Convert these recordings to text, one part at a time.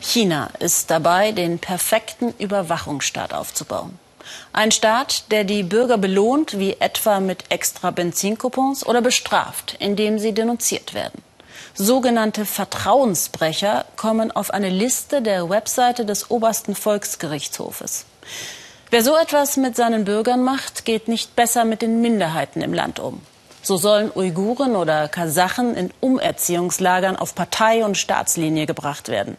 China ist dabei, den perfekten Überwachungsstaat aufzubauen. Ein Staat, der die Bürger belohnt, wie etwa mit extra Benzincoupons oder bestraft, indem sie denunziert werden. Sogenannte Vertrauensbrecher kommen auf eine Liste der Webseite des obersten Volksgerichtshofes. Wer so etwas mit seinen Bürgern macht, geht nicht besser mit den Minderheiten im Land um. So sollen Uiguren oder Kasachen in Umerziehungslagern auf Partei- und Staatslinie gebracht werden.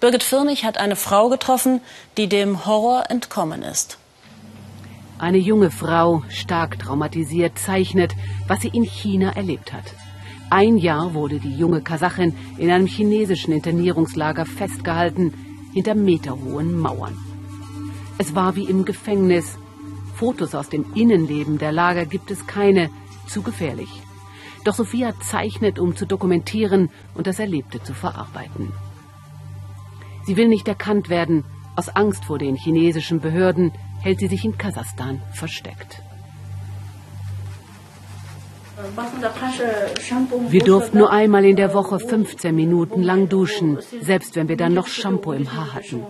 Birgit Firnig hat eine Frau getroffen, die dem Horror entkommen ist. Eine junge Frau, stark traumatisiert, zeichnet, was sie in China erlebt hat. Ein Jahr wurde die junge Kasachin in einem chinesischen Internierungslager festgehalten, hinter meterhohen Mauern. Es war wie im Gefängnis. Fotos aus dem Innenleben der Lager gibt es keine, zu gefährlich. Doch Sophia zeichnet, um zu dokumentieren und das Erlebte zu verarbeiten. Sie will nicht erkannt werden. Aus Angst vor den chinesischen Behörden hält sie sich in Kasachstan versteckt. Wir durften nur einmal in der Woche 15 Minuten lang duschen, selbst wenn wir dann noch Shampoo im Haar hatten.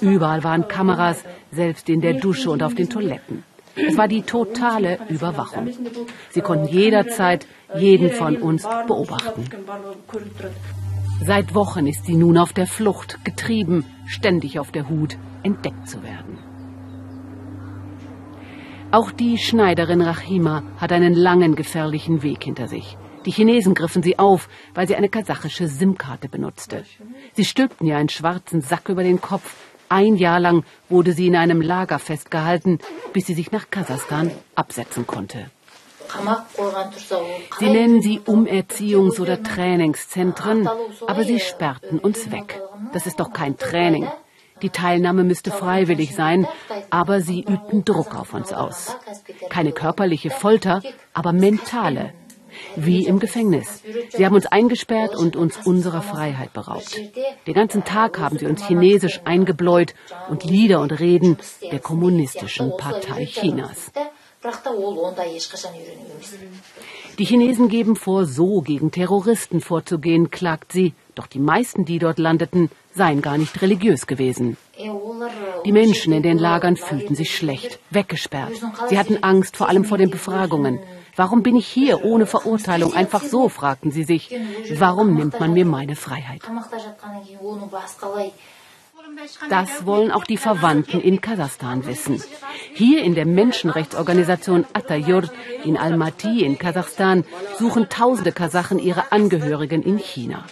Überall waren Kameras, selbst in der Dusche und auf den Toiletten. Es war die totale Überwachung. Sie konnten jederzeit jeden von uns beobachten. Seit Wochen ist sie nun auf der Flucht, getrieben, ständig auf der Hut, entdeckt zu werden. Auch die Schneiderin Rachima hat einen langen, gefährlichen Weg hinter sich. Die Chinesen griffen sie auf, weil sie eine kasachische SIM-Karte benutzte. Sie stülpten ihr einen schwarzen Sack über den Kopf, ein Jahr lang wurde sie in einem Lager festgehalten, bis sie sich nach Kasachstan absetzen konnte. Sie nennen sie Umerziehungs- oder Trainingszentren, aber sie sperrten uns weg. Das ist doch kein Training. Die Teilnahme müsste freiwillig sein, aber sie übten Druck auf uns aus. Keine körperliche Folter, aber mentale wie im Gefängnis. Sie haben uns eingesperrt und uns unserer Freiheit beraubt. Den ganzen Tag haben sie uns Chinesisch eingebläut und Lieder und Reden der kommunistischen Partei Chinas. Die Chinesen geben vor, so gegen Terroristen vorzugehen, klagt sie. Doch die meisten, die dort landeten, seien gar nicht religiös gewesen. Die Menschen in den Lagern fühlten sich schlecht, weggesperrt. Sie hatten Angst, vor allem vor den Befragungen. Warum bin ich hier ohne Verurteilung? Einfach so, fragten sie sich. Warum nimmt man mir meine Freiheit? Das wollen auch die Verwandten in Kasachstan wissen. Hier in der Menschenrechtsorganisation Atayurt in Almaty in Kasachstan suchen tausende Kasachen ihre Angehörigen in China.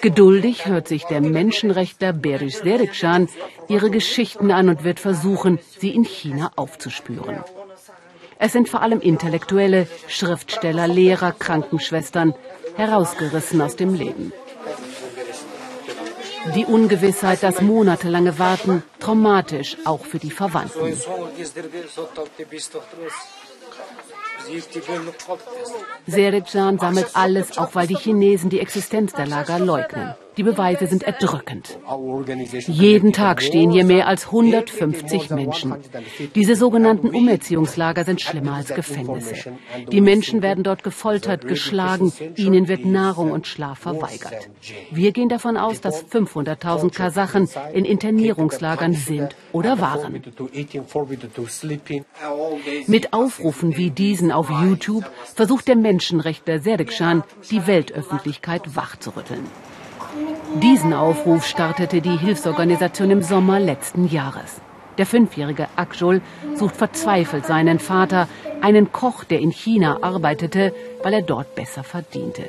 Geduldig hört sich der Menschenrechtler Berish Serikschan ihre Geschichten an und wird versuchen, sie in China aufzuspüren. Es sind vor allem Intellektuelle, Schriftsteller, Lehrer, Krankenschwestern, herausgerissen aus dem Leben. Die Ungewissheit, das monatelange Warten, traumatisch auch für die Verwandten. Serekcan sammelt alles, auch weil die Chinesen die Existenz der Lager leugnen. Die Beweise sind erdrückend. Jeden Tag stehen hier mehr als 150 Menschen. Diese sogenannten Umerziehungslager sind schlimmer als Gefängnisse. Die Menschen werden dort gefoltert, geschlagen, ihnen wird Nahrung und Schlaf verweigert. Wir gehen davon aus, dass 500.000 Kasachen in Internierungslagern sind oder waren. Mit Aufrufen wie diesen auf YouTube versucht der Menschenrechtler Serikschan, die Weltöffentlichkeit wachzurütteln. Diesen Aufruf startete die Hilfsorganisation im Sommer letzten Jahres. Der fünfjährige Akjol sucht verzweifelt seinen Vater, einen Koch, der in China arbeitete, weil er dort besser verdiente.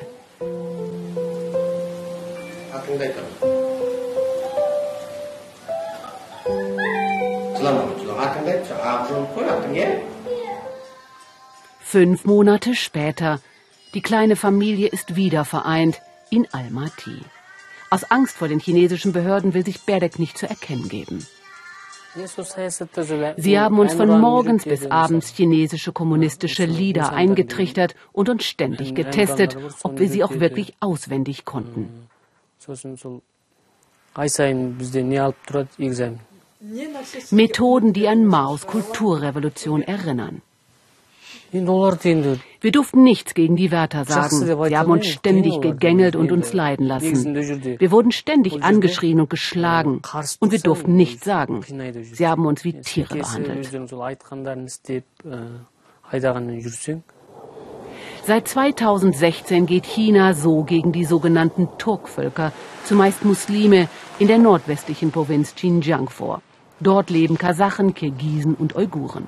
Fünf Monate später. Die kleine Familie ist wieder vereint in Almaty. Aus Angst vor den chinesischen Behörden will sich Berdek nicht zu erkennen geben. Sie haben uns von morgens bis abends chinesische kommunistische Lieder eingetrichtert und uns ständig getestet, ob wir sie auch wirklich auswendig konnten. Methoden, die an Maos Kulturrevolution erinnern. Wir durften nichts gegen die Wärter sagen. Sie haben uns ständig gegängelt und uns leiden lassen. Wir wurden ständig angeschrien und geschlagen. Und wir durften nichts sagen. Sie haben uns wie Tiere behandelt. Seit 2016 geht China so gegen die sogenannten Turkvölker, zumeist Muslime, in der nordwestlichen Provinz Xinjiang vor. Dort leben Kasachen, Kirgisen und Uiguren.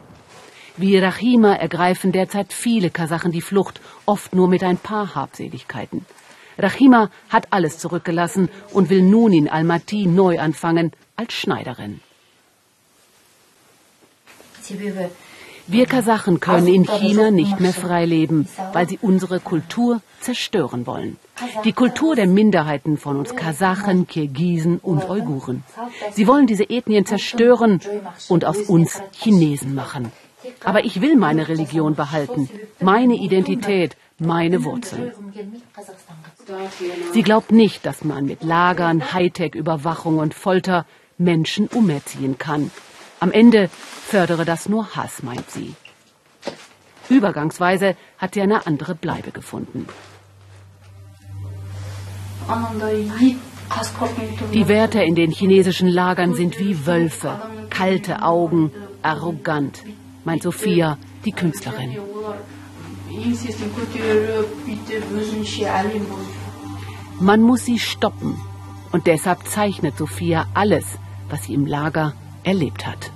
Wie Rachima ergreifen derzeit viele Kasachen die Flucht, oft nur mit ein paar Habseligkeiten. Rachima hat alles zurückgelassen und will nun in Almaty neu anfangen als Schneiderin. Wir Kasachen können in China nicht mehr frei leben, weil sie unsere Kultur zerstören wollen. Die Kultur der Minderheiten von uns Kasachen, Kirgisen und Uiguren. Sie wollen diese Ethnien zerstören und aus uns Chinesen machen. Aber ich will meine Religion behalten, meine Identität, meine Wurzeln. Sie glaubt nicht, dass man mit Lagern, Hightech-Überwachung und Folter Menschen umerziehen kann. Am Ende fördere das nur Hass, meint sie. Übergangsweise hat sie eine andere Bleibe gefunden. Die Wärter in den chinesischen Lagern sind wie Wölfe, kalte Augen, arrogant meint Sophia, die Künstlerin. Man muss sie stoppen. Und deshalb zeichnet Sophia alles, was sie im Lager erlebt hat.